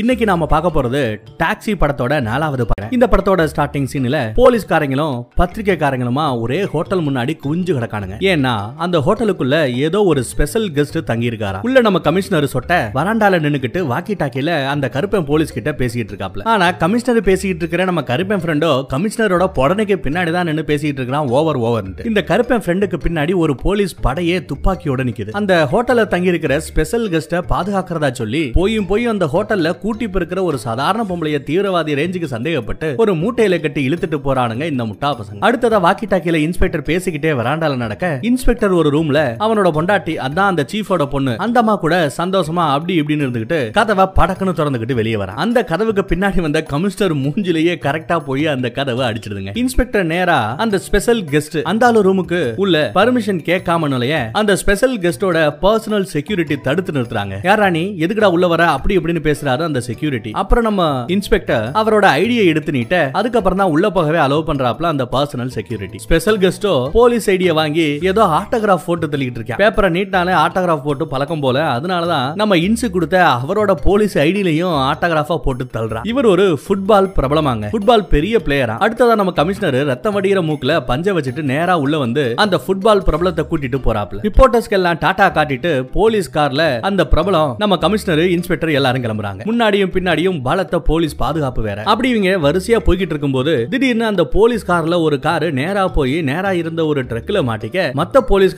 இன்னைக்கு நாம பார்க்க போறது டாக்ஸி படத்தோட நாலாவது படம் இந்த படத்தோட ஸ்டார்டிங் சீன்ல போலீஸ்காரங்களும் பத்திரிகைக்காரங்களுமா ஒரே ஹோட்டல் முன்னாடி குஞ்சு கிடக்கானுங்க. ஏன்னா அந்த ஹோட்டலுக்குள்ள ஏதோ ஒரு ஸ்பெஷல் கெஸ்ட் தங்கி இருக்காரா உள்ள நம்ம கமிஷனர் சொட்ட வராண்டால நின்னுக்கிட்டு வாக்கி டாக்கில அந்த கருப்பன் போலீஸ் கிட்ட பேசிட்டு இருக்காப்ல. ஆனா கமிஷனர் பேசிட்டு இருக்கிற நம்ம கருப்பன் ஃப்ரெண்டோ கமிஷனரோட புடனைக்கு பின்னாடி தான் நின்னு பேசிக்கிட்டு இருக்கான் ஓவர் ஓவர் இந்த கருப்பன் ஃப்ரெண்டுக்கு பின்னாடி ஒரு போலீஸ் படையே துப்பாக்கியோட நிக்குது. அந்த ஹோட்டல்ல தங்கி இருக்கிற ஸ்பெஷல் கெஸ்ட பாதுகாக்கிறதா சொல்லி போயும் போய் அந்த ஹோட்டல்ல கூட்டி இருக்கிற ஒரு சாதாரண பொம்பளைய தீவிரவாதி ரேஞ்சுக்கு சந்தேகப்பட்டு ஒரு மூட்டையில கட்டி இழுத்துட்டு போறானுங்க இந்த முட்டா பசங்க. அடுத்ததா வாக்கி டாக்கில இன்ஸ்பெக்டர் பேசிக்கிட்டே வராண்டால நடக்க இன்ஸ்பெக்டர் ஒரு ரூம்ல அவனோட பொண்டாட்டி அதான் அந்த சீஃபோட பொண்ணு அந்த அம்மா கூட சந்தோஷமா அப்படி இப்படின்னு இருந்துகிட்டு கதவை படக்குன்னு திறந்துகிட்டு வெளியே வரான். அந்த கதவுக்கு பின்னாடி வந்த கமிஷனர் மூஞ்சிலேயே கரெக்டா போய் அந்த கதவை அடிச்சிடுதுங்க. இன்ஸ்பெக்டர் நேரா அந்த ஸ்பெஷல் கெஸ்ட் அந்த ஆளு ரூமுக்கு உள்ள பர்மிஷன் கேட்காம அந்த ஸ்பெஷல் கெஸ்டோட பர்சனல் செக்யூரிட்டி தடுத்து நிறுத்துறாங்க. யாரா நீ எதுக்குடா உள்ள வர? அப்படி இப்படின்னு பேசுறாரு அந்த செக்யூரிட்டி அப்புறம் நம்ம இன்ஸ்பெக்டர் அவரோட ஐடியை எடுத்து நீட்ட அதுக்கப்புறம் தான் உள்ள போகவே அலோவ் பண்றாப்ல அந்த பர்சனல் செக்யூரிட்டி ஸ்பெஷல் கெஸ்டோ போலீஸ் ஐடியை வாங்கி ஏதோ ஆட்டோகிராஃப் போட்டு தள்ளிட்டு இருக்கேன். பேப்பரை நீட்டாலே ஆட்டோகிராஃப் போட்டு பழக்கம் போல அதனாலதான் நம்ம இன்சு கொடுத்த அவரோட போலீஸ் ஐடியிலையும் ஆட்டோகிராஃபா போட்டு தள்ளுறான். இவர் ஒரு ஃபுட்பால் பிரபலமாங்க. ஃபுட்பால் பெரிய பிளேயரா அடுத்ததா நம்ம கமிஷனர் ரத்தம் வடிகிற மூக்குல பஞ்ச வச்சுட்டு நேரா உள்ள வந்து அந்த ஃபுட்பால் பிரபலத்தை கூட்டிட்டு போறாப்ல ரிப்போர்ட்டர்ஸ்க்கு எல்லாம் டாடா காட்டிட்டு போலீஸ் கார்ல அந்த பிரபலம் நம்ம கமிஷனர் இன்ஸ்பெக்டர் எல்லாரும் கிளம்புறாங்க. முன்னாடியும் பின்னாடியும் பலத்த போலீஸ் பாதுகாப்பு வேற. அப்படி இவங்க வரிசையா போய்கிட்டு இருக்கும்போது திடீர்னு அந்த போலீஸ் கார்ல ஒரு காரு நேரா போய் நேரா இருந்த ஒரு ட்ரக்ல மாட்டிக்க மத்த போலீஸ்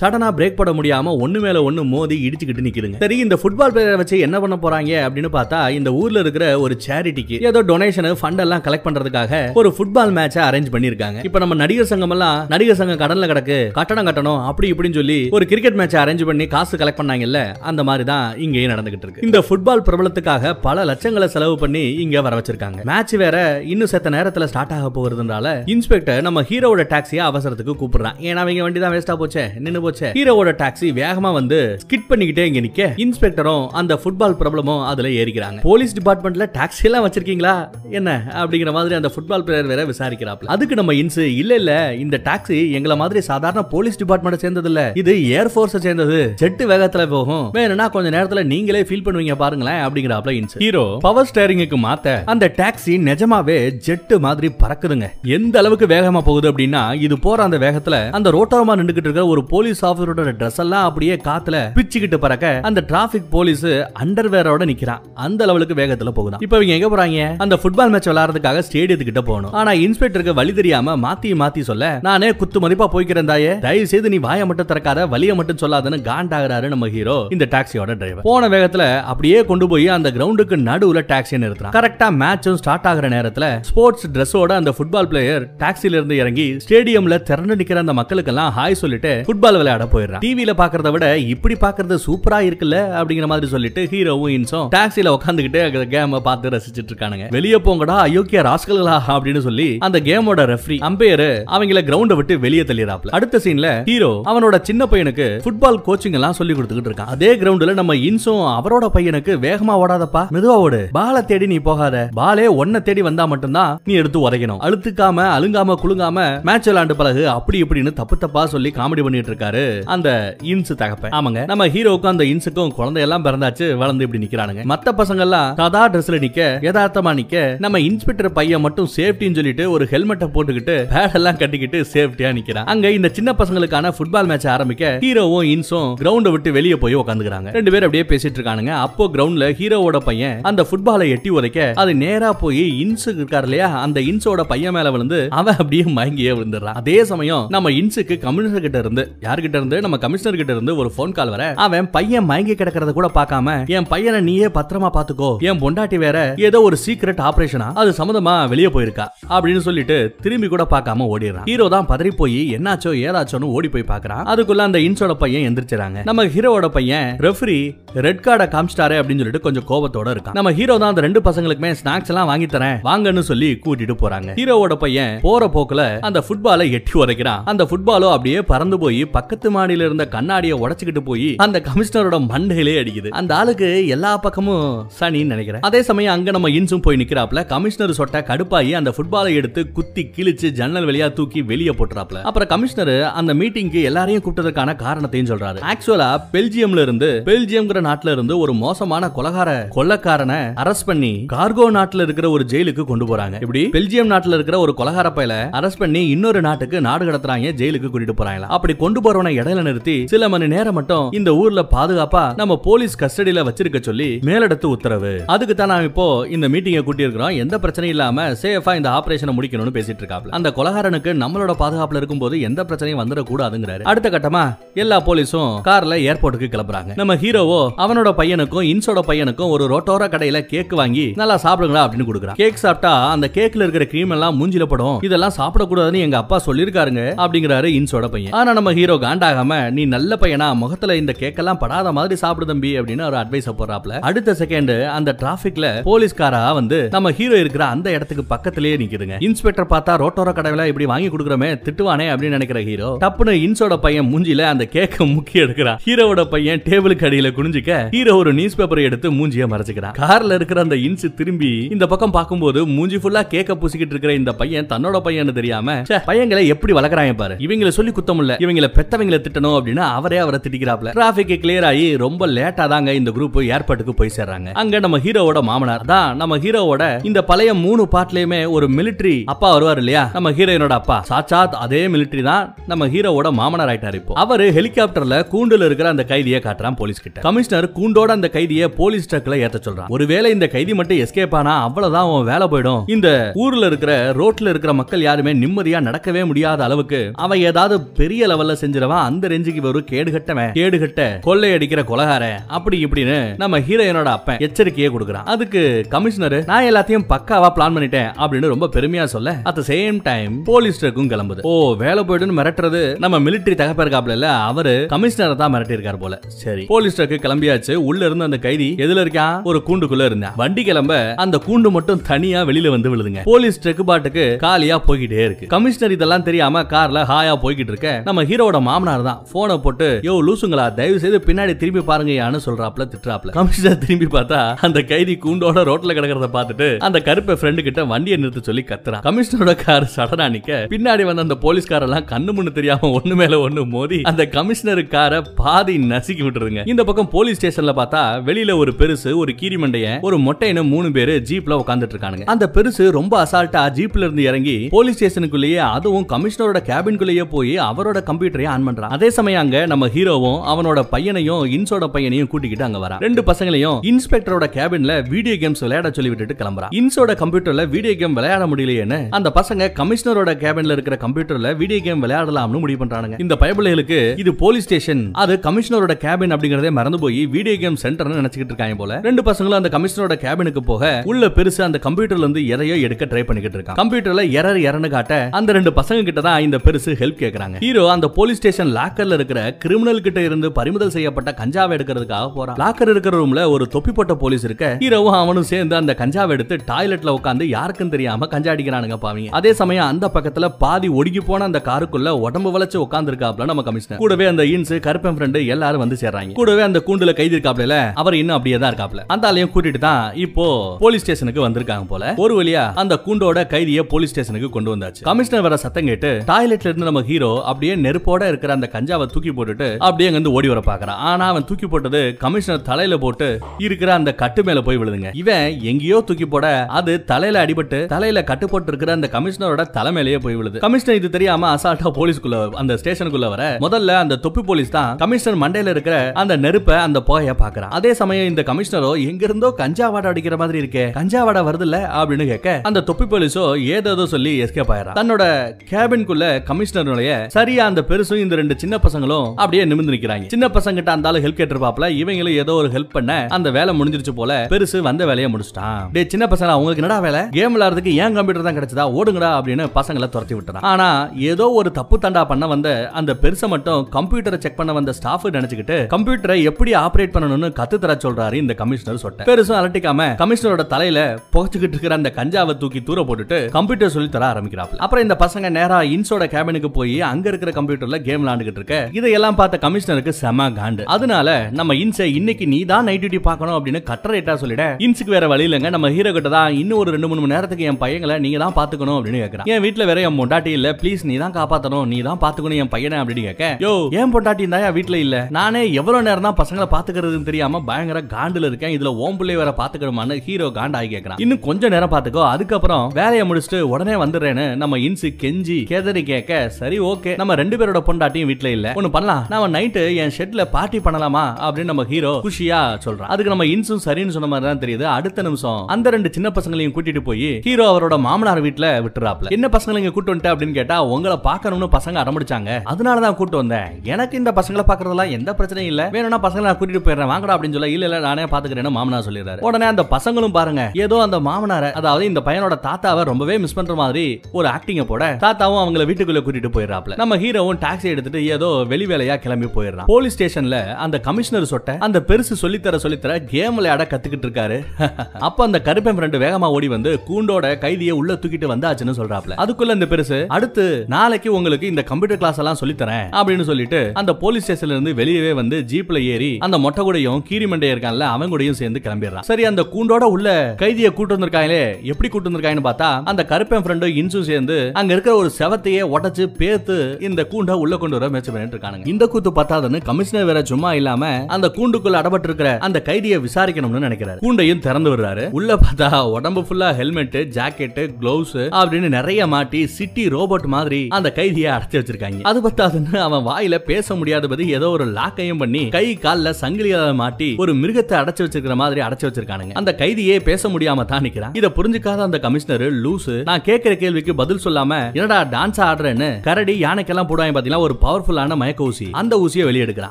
சடனா பிரேக் போட முடியாம ஒண்ணு மேல ஒண்ணு மோதி இடிச்சுக்கிட்டு நிக்குதுங்க. சரி இந்த ஃபுட்பால் பிளேயரை வச்சு என்ன பண்ண போறாங்க அப்படின்னு பார்த்தா இந்த ஊர்ல இருக்கிற ஒரு சேரிட்டிக்கு ஏதோ டொனேஷன் ஃபண்ட் எல்லாம் கலெக்ட் பண்றதுக்காக ஒரு ஃபுட்பால் மேட்ச அரேஞ்ச் பண்ணிருக்காங்க இப்போ நம்ம நடிகர் சங்கம் எல்லாம் நடிகர் சங்கம் கடன்ல கிடக்கு கட்டணம் கட்டணும் அப்படி இப்படின்னு சொல்லி ஒரு கிரிக்கெட் மேட்ச் அரேஞ்ச் பண்ணி காசு கலெக்ட் பண்ணாங்கல்ல அந்த மாதிரி தான் இங்கேயும் நடந்துகிட்டு இருக்கு இந்த ஃபுட்பால் பிரபலத்துக்காக பல லட்சங்களை செலவு பண்ணி இங்க வர வச்சிருக்காங்க. மேட்ச் வேற இன்னும் செத்த நேரத்துல ஸ்டார்ட் ஆக போகிறதுனால இன்ஸ்பெக்டர் நம்ம ஹீரோவோட டாக்ஸியை அவசரத்துக்கு கூப்பிடுறான். ஏன்னா அவங்க வண்டி தான் வேஸ்டா போச்சே நின்னு போச்சே. ஹீரோவோட டாக்ஸி வேகமா வந்து ஸ்கிட் பண்ணிக்கிட்டே இங்க நிக்க. இன்ஸ்பெக்டரும் அந்த ஃபுட்பால் பிரபலமும் அதுல ஏறிக்கிறாங்க. போலீஸ் டிபார்ட்மெண்ட்ல டாக்ஸி எல்லாம் வச்சிருக்கீங்களா? என்ன? அப்படிங்கிற மாதிரி அந்த ஃபுட்பால் பிளேயர் வேற விசாரிக்கிறாப்ல அதுக்கு நம்ம இன்சு இல்ல இல்ல இந்த டாக்ஸி எங்களை மாதிரி சாதாரண போலீஸ் டிபார்ட்மெண்ட் சேர்ந்தது இல்ல இது ஏர்போர்ஸ் சேர்ந்தது. ஜெட் வேகத்துல போகும். வேணும்னா கொஞ்ச நேரத்துல நீங்களே ஃபீல் பண்ணுவீங்க பாருங்களேன் அப்படிங்கிறாப்ல இன்சு ஹீரோ பவர் ஸ்டேரிங்குக்கு மாத்த அந்த டாக்ஸி நிஜமாவே ஜெட் மாதிரி பறக்குதுங்க. எந்த அளவுக்கு வேகமா போகுது அப்படின்னா இது போற அந்த வேகத்துல அந்த ரோட்டோரமா நின்றுகிட்டு இருக்கிற ஒரு போலீஸ் ஆபீசரோட ட்ரெஸ் எல்லாம் அப்படியே காத்துல பிச்சுக்கிட்டு பறக்க அந்த டிராபிக் போலீஸ் அண்டர்வேரோட நிக்கிறான். அந்த லெவலுக்கு வேகத்துல போகுதான். இப்போ இவங்க எங்க போறாங்க? அந்த ஃபுட்பால் மேட்ச் விளையாடுறதுக்காக ஸ்டேடியத்துக்கிட்ட போகணும். ஆனா இன்ஸ்பெக்டருக்கு வழி தெரியாம மாத்தி மாத்தி சொல்ல நானே குத்து மதிப்பா போய்க்கிறேன் தாயே. தயவு செய்து நீ வாய மட்டும் திறக்காத வழிய மட்டும் சொல்லாதன்னு காண்டாகிறாரு நம்ம ஹீரோ இந்த டாக்ஸியோட டிரைவர் போன வேகத்துல அப்படியே கொண்டு போய் அந்த கிரவுண்டுக்கு நடுவுல டாக்ஸி நிறுத்துறான். கரெக்டா மேட்சும் ஸ்டார்ட் ஆகுற நேரத்துல ஸ்போர்ட்ஸ் ட்ரெஸ்ஸோட அந்த ஃபுட்பால் பிளேயர் டாக்ஸில இருந்து இறங்கி ஸ்டேடியம்ல திரண்டு நிக்கிற அந்த மக்களுக்கெல்லாம் ஹாய் சொல்லிட்டு ஃபுட்பால் விளையாட போயிடுறான். டிவியில பாக்குறத விட இப்படி பாக்குறது சூப்பரா இருக்குல்ல அப்படிங்கிற மாதிரி சொல்லிட்டு ஹீரோவும் இன்ஸும் டாக்ஸில உட்காந்துக்கிட்டு கேம பார்த்து ரசிச்சிட்டு இருக்கானுங்க. வெளியே போங்கடா அயோக்கிய ராஸ்கல்களா அப்படின்னு சொல்லி அந்த கேமோட ரெஃப்ரி அம்பையர் அவங்கள கிரவுண்ட விட்டு வெளியே தள்ளிடுறாப்ல. அடுத்த சீன்ல ஹீரோ அவனோட சின்ன பையனுக்கு ஃபுட்பால் கோச்சிங் எல்லாம் சொல்லி கொடுத்துக்கிட்டு இருக்கான். அதே கிரவுண்ட்ல நம்ம இன்ஸும் அவரோட பையனுக்கு வேகமா ஓடாத போகாதப்பா. மெதுவா ஓடு. பாலை தேடி நீ போகாத. பாலே ஒன்ன தேடி வந்தா மட்டும்தான் நீ எடுத்து உதைக்கணும். அழுத்துக்காம அழுங்காம குலுங்காம மேட்ச் விளையாண்டு பழகு அப்படி இப்படின்னு தப்பு தப்பா சொல்லி காமெடி பண்ணிட்டு இருக்காரு அந்த இன்ஸ் தகப்ப ஆமாங்க. நம்ம ஹீரோக்கும் அந்த இன்ஸுக்கும் குழந்தையெல்லாம் பிறந்தாச்சு வளர்ந்து இப்படி நிக்கிறானுங்க. மத்த பசங்க எல்லாம் சாதா ட்ரெஸ்ல நிக்க யதார்த்தமா நிக்க நம்ம இன்ஸ்பெக்டர் பையன் மட்டும் சேஃப்டின்னு சொல்லிட்டு ஒரு ஹெல்மெட்டை போட்டுக்கிட்டு பேடெல்லாம் கட்டிக்கிட்டு சேஃப்டியா நிக்கிறான். அங்க இந்த சின்ன பசங்களுக்கான ஃபுட்பால் மேட்ச் ஆரம்பிக்க ஹீரோவும் இன்ஸும் கிரவுண்ட விட்டு வெளியே போய் உட்காந்துக்கிறாங்க ரெண்டு பேரும் அப்படியே பேசிட்டு இருக்கானுங்க. அப்போ கிரவுண்ட்ல ஹீரோவோட பையன் அந்த ஃபுட்பாலை எட்டி உதைக்க அது நேரா போய் இன்ஸு இருக்காரு இல்லையா? அந்த இன்ஸோட பையன் மேல விழுந்து அவன் அப்படியே மயங்கியே விழுந்துடுறான். அதே சமயம் நம்ம இன்ஸுக்கு கமிஷனர் கிட்ட இருந்து யார்கிட்ட இருந்து? நம்ம கமிஷனர் கிட்ட இருந்து ஒரு போன் கால் வர அவன் பையன் மயங்கி கிடக்கிறத கூட பார்க்காம என் பையனை நீயே பத்திரமா பாத்துக்கோ என் பொண்டாட்டி வேற ஏதோ ஒரு சீக்ரெட் ஆபரேஷனா அது சம்மந்தமா வெளியே போயிருக்கா அப்படின்னு சொல்லிட்டு திரும்பி கூட பார்க்காம ஓடிடுறான். ஹீரோ தான் பதறி போய் என்னாச்சோ ஏதாச்சோன்னு ஓடி போய் பார்க்கறான். அதுக்குள்ள அந்த இன்ஸோட பையன் எந்திரிச்சிறாங்க. நம்ம ஹீரோவோட பையன் ரெஃப்ரி ரெட் கார்டை காமிச்சிட்டாரு அப்படின்னு சொல்லிட்டு கொஞ்சம் கோபத்தோட இருக்கான். நம்ம ஹீரோ தான் அந்த ரெண்டு பசங்களுக்குமே ஸ்நாக்ஸ் எல்லாம் வாங்கி தரேன் வாங்கன்னு சொல்லி கூட்டிட்டு போறாங்க. ஹீரோவோட பையன் போற போக்குல அந்த ஃபுட்பாலை எட்டி உரைக்கிறான் அந்த ஃபுட்பாலோ அப்படியே பறந்து போய் பக்கத்து மாடியில இருந்த கண்ணாடியை உடச்சுக்கிட்டு போய் அந்த கமிஷனரோட மண்டையிலே அடிக்குது. அந்த ஆளுக்கு எல்லா பக்கமும் சனின்னு நினைக்கிறேன். அதே சமயம் அங்க நம்ம இன்ஸும் போய் நிக்கிறாப்ல கமிஷனர் சொட்ட கடுப்பாயி அந்த ஃபுட்பாலை எடுத்து குத்தி கிழிச்சு ஜன்னல் வழியா தூக்கி வெளியே போட்டுறாப்ல அப்புறம் கமிஷனர் அந்த மீட்டிங்க்கு எல்லாரையும் கூப்பிட்டதுக்கான காரணத்தையும் சொல்றாரு. ஆக்சுவலா பெல்ஜியம்ல இருந்து பெல்ஜியம்ங்கிற நாட்டுல இருந்து ஒரு மோசமான கொலகார கொள்ளக்காரனை அரெஸ்ட் பண்ணி கார்கோ நாட்டுல இருக்கிற ஒரு ஜெயிலுக்கு கொண்டு போறாங்க. இப்படி பெல்ஜியம் நாட்டுல இருக்கிற ஒரு கொலகார பையல அரெஸ்ட் பண்ணி இன்னொரு நாட்டுக்கு நாடு கடத்துறாங்க ஜெயிலுக்கு கூட்டிட்டு போறாங்க அப்படி கொண்டு போறவனை இடையில நிறுத்தி சில மணி நேரம் மட்டும் இந்த ஊர்ல பாதுகாப்பா நம்ம போலீஸ் கஸ்டடியில வச்சிருக்க சொல்லி மேலடுத்து உத்தரவு. அதுக்கு தான் நான் இப்போ இந்த மீட்டிங்கை கூட்டி இருக்கிறோம் எந்த பிரச்சனையும் இல்லாம சேஃபா இந்த ஆபரேஷனை முடிக்கணும்னு பேசிட்டு இருக்காப்ல. அந்த கொலகாரனுக்கு நம்மளோட பாதுகாப்புல இருக்கும்போது எந்த பிரச்சனையும் வந்துடக்கூடாதுங்கிறாரு. அடுத்த கட்டமா எல்லா போலீஸும் கார்ல ஏர்போர்ட்டுக்கு கிளம்புறாங்க. நம்ம ஹீரோவோ அவனோட பையனுக்கும் இன்ஸோட பையனுக்கும் ஒரு ரோட்டோர கடையில கேக் வாங்கி நல்லா சாப்பிடுங்களா அப்படின்னு கொடுக்குறான். கேக் சாப்பிட்டா அந்த கேக்ல இருக்கிற கிரீம் எல்லாம் மூஞ்சில படும். இதெல்லாம் சாப்பிடக்கூடாதுன்னு எங்க அப்பா சொல்லிருக்காருங்க அப்படிங்கிறாரு இன்ஸோட பையன். ஆனா நம்ம ஹீரோ காண்டாகாம நீ நல்ல பையனா முகத்துல இந்த கேக் எல்லாம் படாத மாதிரி சாப்பிடு தம்பி அப்படின்னு ஒரு அட்வைஸ் போறாப்ல அடுத்த செகண்ட் அந்த டிராபிக்ல போலீஸ்காரா வந்து நம்ம ஹீரோ இருக்கிற அந்த இடத்துக்கு பக்கத்திலேயே நிக்குதுங்க. இன்ஸ்பெக்டர் பார்த்தா ரோட்டோர கடையில இப்படி வாங்கி கொடுக்குறமே திட்டுவானே அப்படின்னு நினைக்கிற ஹீரோ டப்புன்னு இன்ஸோட பையன் மூஞ்சில அந்த கேக்க முக்கி எடுக்கிறான். ஹீரோவோட பையன் டேபிளுக்கு அடியில குனிஞ்சுக்க ஹீரோ ஒரு நியூஸ் பேப்பரை எடுத்து மூஞ்சிய மறைச்சுக்கிறான் கார்ல இருக்கிற அந்த இன்ஸ் திரும்பி இந்த பக்கம் பார்க்கும்போது மூஞ்சி ஃபுல்லா கேக்க பூசிக்கிட்டு இருக்கிற இந்த பையன் தன்னோட பையன் தெரியாம பையங்களை எப்படி வளர்க்குறாங்க பாரு. இவங்கள சொல்லி குத்தம் இல்ல. இவங்கள பெத்தவங்களை திட்டணும் அப்படின்னு அவரே அவரை திட்டிக்கிறாப்ல. டிராபிக் கிளியர் ஆகி ரொம்ப லேட்டா தாங்க இந்த குரூப் ஏர்போர்ட்டுக்கு போய் சேர்றாங்க. அங்க நம்ம ஹீரோவோட மாமனார். தான் நம்ம ஹீரோவோட இந்த பழைய மூணு பாட்டுலயுமே ஒரு மிலிட்டரி அப்பா வருவார் இல்லையா? நம்ம ஹீரோயினோட அப்பா. சாச்சாத் அதே மிலிட்டரி தான் நம்ம ஹீரோவோட மாமனார் ஆயிட்டாரு இப்போ. அவரு ஹெலிகாப்டர்ல கூண்டுல இருக்கிற அந்த கைதியை காட்டுறான் போலீஸ் கிட்ட கமிஷனர் கூண்டோட அந்த கைதியை போலீஸ் ட்ரக்ல ஏத்த சொல்றான். ஒருவேளை இந்த கைதி மட்டும் எஸ்கேப் ஆனா அவ்வளவுதான் அவன் வேலை போயிடும். இந்த ஊர்ல இருக்கிற ரோட்ல இருக்கிற மக்கள் யாருமே நிம்மதியா நடக்கவே முடியாத அளவுக்கு அவன் ஏதாவது பெரிய லெவல்ல செஞ்சிருவான். அந்த ரேஞ்சுக்கு ஒரு கேடுகட்டவன். கேடுகட்ட கொள்ளையடிக்கிற கொலகார அப்படி இப்படின்னு நம்ம ஹீரோயினோட அப்பன் எச்சரிக்கையே கொடுக்குறான். அதுக்கு கமிஷனர் நான் எல்லாத்தையும் பக்காவா பிளான் பண்ணிட்டேன் அப்படின்னு ரொம்ப பெருமையா சொல்ல அட் சேம் டைம் போலீஸ் ட்ரக்கும் கிளம்புது. ஓ வேலை போயிடுன்னு மிரட்டுறது நம்ம மிலிட்டரி தகப்ப இருக்காப்ல அவரு கமிஷனரை தான் மிரட்டி இருக்காரு போல. சரி போலீஸ் ட்ரக்கு கிளம்பியாச்சு. உள்ள இருந்து அந்த கைதி எதுல தனியா ஒரு கூண்டுக்குள்ள இருந்தான். வண்டி கிளம்ப அந்த கூண்டு மட்டும் தனியா வெளியில வந்து விழுதுங்க. போலீஸ் ட்ரக் பாட்டுக்கு காலியா போய்கிட்டே இருக்கு. கமிஷனர் இதெல்லாம் தெரியாம கார்ல ஹாயா போய்கிட்டு இருக்க. நம்ம ஹீரோட மாமனார் தான். போனை போட்டு யோ லூசுங்களா தயவு செய்து பின்னாடி திரும்பி பாருங்கயான்னு சொல்றாப்ல திட்டுறாப்ல கமிஷனர் திரும்பி பார்த்தா அந்த கைதி கூண்டோட ரோட்ல கிடக்கிறத பார்த்துட்டு அந்த கருப்பை ஃப்ரெண்டு கிட்ட வண்டியை நிறுத்த சொல்லி கத்துறான். கமிஷனரோட கார் சடனா நிக்க பின்னாடி வந்த அந்த போலீஸ்கார எல்லாம் கண்ணு முன்னு தெரியாம ஒண்ணு மேல ஒண்ணு மோதி அந்த கமிஷனர் காரை பாதி நசுக்கி விட்டுருங்க இந்த பக்கம் போலீஸ் ஸ்டேஷன்ல பார்த்தா வெளியில ஒரு பெருசு ஒரு கீரி மண்டைய ஒரு மொட்டைன்னு மூணு பேர் ஜீப்ல உட்காந்துட்டு இருக்கானுங்க அந்த பெருசு ரொம்ப அசால்ட்டா ஜீப்ல இருந்து இறங்கி போலீஸ் ஸ்டேஷனுக்குள்ளேயே அதுவும் கமிஷனரோட கேபின்குள்ளேயே போய் அவரோட கம்ப்யூட்டரையும் ஆன் பண்றான். அதே சமயம் அங்க நம்ம ஹீரோவும் அவனோட பையனையும் இன்ஸோட பையனையும் கூட்டிக்கிட்டு அங்க வரான். ரெண்டு பசங்களையும் இன்ஸ்பெக்டரோட கேபின்ல வீடியோ கேம்ஸ் விளையாட சொல்லி விட்டுட்டு கிளம்புறான். இன்ஸோட கம்ப்யூட்டர்ல வீடியோ கேம் விளையாட முடியலையேன்னு அந்த பசங்க கமிஷனரோட கேபின்ல இருக்கிற கம்ப்யூட்டர்ல வீடியோ கேம் விளையாடலாம்னு முடிவு பண்றானுங்க. இந்த பயபிள்ளைகளுக்கு இது போலீஸ் ஸ்டேஷன் அது கமிஷனரோட கேபின் அப்படிங்கறதே மறந்து போய் வீடியோ கேம் சென்டர்னு நினைச்சுக்கிட்டு இருக்காங்க போல. ரெண்டு பசங்களும் அந்த கமிஷனரோட கேபினுக்கு போக உள்ள பெருசு அந்த கம்ப்யூட்டர்ல இருந்து எதையோ எடுக்க ட்ரை பண்ணிக்கிட்டு இருக்கான் கம்ப்யூட்டர்ல எரர் எரன்னு காட்ட அந்த ரெண்டு பசங்க கிட்ட தான் இந்த பெருசு ஹெல்ப் கேக்குறாங்க. ஹீரோ அந்த போலீஸ் ஸ்டேஷன் லாக்கர்ல இருக்கிற கிரிமினல் கிட்ட இருந்து பறிமுதல் செய்யப்பட்ட கஞ்சாவை எடுக்கிறதுக்காக போறான். லாக்கர் இருக்கிற ரூம்ல ஒரு தொப்பி போட்ட போலீஸ் இருக்க ஹீரோவும் அவனும் சேர்ந்து அந்த கஞ்சாவை எடுத்து டாய்லெட்ல உட்காந்து யாருக்கும் தெரியாம கஞ்சா அடிக்கிறானுங்க பாவீங்க. அதே சமயம் அந்த பக்கத்துல பாதி ஒடுங்கி போன அந்த காருக்குள்ள உடம்பு வளைச்சு உட்காந்துருக்காப்ல நம்ம கமிஷனர். கூடவே அந்த இன்ஸ் கருப்பன் ஃப்ரெண்டு எல்லாரும் வந்து சேர்றாங்க. கூடவே அந்த கூண்டுல கைதி இருக்காப்ல அவர் இன்னும் அப்படியே தான் இருக்காப்ல. அந்த ஆளையும் கூட்டிட்டு தான் இப்போ போலீஸ் ஸ்டேஷனுக்கு வந்திருக்காங்க போல. ஒரு வழியா அந்த கூண்டோட கைதிய போலீஸ் ஸ்டேஷனுக்கு கொண்டு வந்தாச்சு. கமிஷனர் வர சத்தம் கேட்டு டாய்லெட்ல இருந்து நம்ம ஹீரோ அப்படியே நெருப்போட இருக்கிற அந்த கஞ்சாவை தூக்கி போட்டுட்டு அப்படியே அங்க இருந்து ஓடி வர பாக்குறான் ஆனா அவன் தூக்கி போட்டது கமிஷனர் தலையில போட்டு இருக்கிற அந்த கட்டு மேல போய் விழுதுங்க. இவன் எங்கேயோ தூக்கி போட அது தலையில அடிபட்டு தலையில கட்டு போட்டு இருக்கிற அந்த கமிஷனரோட தலைமையிலேயே போய் விழுது. கமிஷனர் இது தெரியாம அசால்ட்டா போலீஸ்க்குள்ள அந்த ஸ்டேஷனுக்குள்ள வர முதல்ல அந்த தொப்பி போலீஸ் தான் கமிஷனர் மண்டையில இருக்கிற அந்த நெருப்பை அந்த புகைய பாக்குறான் அதே சமயம் இந்த கமிஷனர் எங்க இருந்தோ கஞ்சா வாடை அடிக்கிற மாதிரி இருக்கே. கஞ்சா வாடை வருதுல்ல அப்படின்னு கேட்க அந்த தொப்பி போலீஸோ ஏதோ சொல்லி எஸ்கேப் ஆயிரான் தன்னோட கேபின்குள்ள கமிஷனர் நுழைய சரியா அந்த பெருசும் இந்த ரெண்டு சின்ன பசங்களும் அப்படியே நிமிந்து நிக்கிறாங்க. சின்ன பசங்க கிட்ட அந்த ஹெல்ப் கேட்டிருப்பாப்ல இவங்களும் ஏதோ ஒரு ஹெல்ப் பண்ண அந்த வேலை முடிஞ்சிருச்சு போல பெருசு வந்த வேலையை முடிச்சிட்டான். டே சின்ன பசங்க உங்களுக்கு என்னடா வேலை? கேம் விளையாடுறதுக்கு ஏன் கம்ப்யூட்டர் தான் கிடைச்சதா? ஓடுங்கடா அப்படின்னு பசங்களை துரத்தி விட்டுறான். ஆனா ஏதோ ஒரு தப்பு தண்டா பண்ண வந்த அந்த பெருசை மட்டும் கம்ப்யூட்டரை செக் பண்ண வந்த ஸ்டாஃப் நினைச்சுக்கிட்டு கம்ப்யூட்டரை எப்படி ஆபரேட் பண்ணணும்னு கத்து தர சொல்றாரு இந்த கமிஷனர் சொட்ட பெருசும் அலட்டிக்காம கமிஷனரோட தலையில புகச்சுக்கிட்டு இருக்கிற அந்த கஞ்சாவை தூக்கி தூர போட்டுட்டு கம்ப்யூட்டர் சொல்லி தர ஆரம்பிக்கிறாப்ல அப்புறம் இந்த பசங்க நேரா இன்ஸோட கேபினுக்கு போய் அங்க இருக்கிற கம்ப்யூட்டர்ல கேம் விளையாண்டுகிட்டு இருக்க. இதையெல்லாம் பார்த்த கமிஷனருக்கு செம காண்டு. அதனால நம்ம இன்ஸை இன்னைக்கு நீ தான் நைட் டியூட்டி பார்க்கணும் அப்படின்னு கட்டரைட்டா சொல்லிட இன்ஸுக்கு வேற வழி இல்லைங்க. நம்ம ஹீரோ கிட்ட தான் இன்னும் ஒரு ரெண்டு மூணு மணி நேரத்துக்கு என் பையங்களை நீங்க தான் பாத்துக்கணும் அப்படின்னு கேட்கிறான் என் வீட்டுல வேற என் பொண்டாட்டி இல்ல ப்ளீஸ் நீ தான் காப்பாத்தணும் நீ தான் பாத்துக்கணும் என் பையனை அப்படின்னு கேட்க யோ என் பொண்டாட்டி இருந்தா என் வீட்டுல இல்ல? நானே எவ்வளவு நேரம் தான் பசங்களை பாத்துக்கிறதுன்னு தெரியாம பயங்கர காண்டுல இருக்க இருக்கேன் இதுல ஓம் பிள்ளை வேற பாத்துக்கணுமான்னு ஹீரோ காண்டாகி கேக்குறான். இன்னும் கொஞ்ச நேரம் பாத்துக்கோ அதுக்கப்புறம் வேலையை முடிச்சுட்டு உடனே வந்துடுறேன்னு நம்ம இன்சு கெஞ்சி கேதரி கேட்க சரி ஓகே நம்ம ரெண்டு பேரோட பொண்டாட்டியும் வீட்டுல இல்ல. ஒண்ணு பண்ணலாம். நாம நைட்டு என் ஷெட்ல பார்ட்டி பண்ணலாமா அப்படின்னு நம்ம ஹீரோ குஷியா சொல்றான். அதுக்கு நம்ம இன்சும் சரின்னு சொன்ன மாதிரி தான் தெரியுது. அடுத்த நிமிஷம் அந்த ரெண்டு சின்ன பசங்களையும் கூட்டிட்டு போய் ஹீரோ அவரோட மாமனார் வீட்டுல விட்டுறாப்ல. என்ன பசங்களை இங்க கூட்டு வந்துட்ட அப்படின்னு கேட்டா உங்களை பாக்கணும்னு பசங்க அடம்பிடிச்சாங்க அதனாலதான் கூட்டு வந்தேன். எனக்கு இந்த பசங்களை பாக்குறதெல்லாம் எந்த பிரச்சனையும் இல்ல. வேணும்னா பசங்களை நான் கூட்டிட்டு போயிடுறேன். வாங்கடா அப்படின்னு சொல்ல இல்ல இல்ல நானே பாத்துக்கிறேன்னு மாமனார் சொல்லிடுறாரு. உடனே அந்த பசங்களும் பாருங்க ஏதோ அந்த மாமனார அதாவது இந்த பையனோட தாத்தாவை ரொம்பவே மிஸ் பண்ற மாதிரி ஒரு ஆக்டிங்க போட தாத்தாவும் அவங்கள வீட்டுக்குள்ள கூட்டிட்டு போயிடுறாப்ல நம்ம ஹீரோவும் டாக்ஸி எடுத்துட்டு ஏதோ வெளி வேலையா கிளம்பி போயிடுறான். போலீஸ் ஸ்டேஷன்ல அந்த கமிஷனர் சொட்ட அந்த பெருசு சொல்லித்தர சொல்லித்தர கேம் விளையாட கத்துக்கிட்டு இருக்காரு. அப்ப அந்த கருப்பன் ஃப்ரெண்டு வேகமா ஓடி வந்து கூண்டோட கைதியை உள்ள தூக்கிட்டு வந்தாச்சுன்னு சொல்றாப்ல அதுக்குள்ள இந்த பெருசு அடுத்து நாளைக்கு உங்களுக்கு இந்த கம்ப்யூட்டர் கிளாஸ் எல்லாம் சொல்லித்தரேன் அப்படின்னு சொல்லிட்டு அந்த போலீஸ் ஸ்டேஷன்ல இருந்து வெளியவே வந்து ஜீப்ல ஏறி அந்த மொட்டை கூடையும் கீரி கீரிமண்டை இருக்கான்ல அவங்க கூடையும் சேர்ந்து கிளம்பிடுறான். சரி அந்த கூண்டோட உள்ள கைதியை கூட்டு வந்திருக்காங்களே எப்படி கூட்டு வந்திருக்காங்கன்னு பார்த்தா அந்த கருப்பன் ஃப்ரெண்டும் இன்சும் சேர்ந்து அங்க இருக்கிற ஒரு செவத்தையே உடச்சு பேத்து இந்த கூண்டை உள்ள கொண்டு வர முயற்சி பண்ணிட்டு இருக்கானுங்க. இந்த கூத்து பத்தாதுன்னு கமிஷனர் வேற சும்மா இல்லாம அந்த கூண்டுக்குள்ள அடப்பட்டு இருக்கிற அந்த கைதியை விசாரிக்கணும்னு நினைக்கிறாரு. கூண்டையும் திறந்து விடுறாரு. உள்ள பார்த்தா உடம்பு ஃபுல்லா ஹெல்மெட் ஜாக்கெட் கிளவுஸ் அப்படின்னு நிறைய மாட்டி சிட்டி ரோபோட் மாதிரி அந்த கைதியை அடைச்சி வச்சிருக்காங்க. அது பத்தாதுன்னு அவன் வாயில பேச முடியாதபடி ஏதோ ஒரு லாக்கையும் பண்ணி கை கால்ல சங்கிலியால மாட்டி ஒரு மிருகத்தை அடைச்சு வச்சிருக்கிற மாதிரி அடைச்சு வச்சிருக்கானுங்க. அந்த கைதியே பேச முடியாம தான் நிக்கிறான். இதை புரிஞ்சுக்காத அந்த கமிஷனர் லூசு நான் கேட்கிற கேள்விக்கு பதில் சொல்லாம என்னடா டான்ஸ் ஆடுறேன்னு? கரடி யானைக்கெல்லாம் போடுவாங்க பாத்தீங்கன்னா ஒரு பவர்ஃபுல்லான மயக்க ஊசி. அந்த ஊசியை வெளியெடுக்கிறான்.